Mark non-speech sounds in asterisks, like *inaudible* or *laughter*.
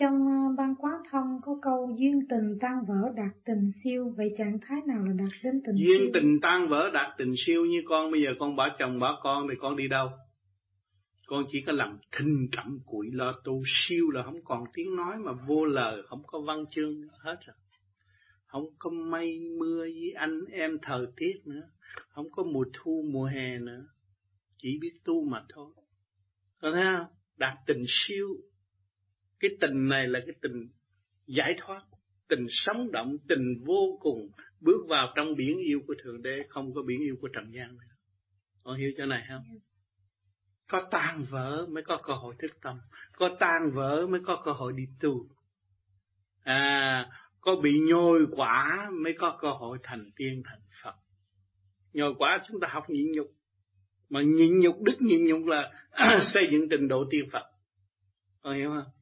Trong uh, băng quán thông có câu duyên tình tan vỡ đạt tình siêu, vậy trạng thái nào là đạt đến tình duyên siêu? tình tan vỡ đạt tình siêu như con bây giờ con bỏ chồng bỏ con thì con đi đâu? Con chỉ có làm thinh cẩm cụi lo tu siêu là không còn tiếng nói mà vô lời, không có văn chương hết rồi. Không có mây mưa với anh em thời tiết nữa, không có mùa thu mùa hè nữa, chỉ biết tu mà thôi. Có thấy không? Đạt tình siêu cái tình này là cái tình giải thoát tình sống động tình vô cùng. Bước vào trong biển yêu của thượng đế không có biển yêu của trần gian nữa. Con hiểu chỗ này không? Có tan vỡ mới có cơ hội thức tâm. Có tan vỡ mới có cơ hội đi tu. À có bị nhồi quả mới có cơ hội thành tiên thành phật. Nhồi quả chúng ta học nhịn nhục. Mà nhịn nhục đức nhịn nhục là *clears throat* xây dựng trình độ tiên phật. Con hiểu không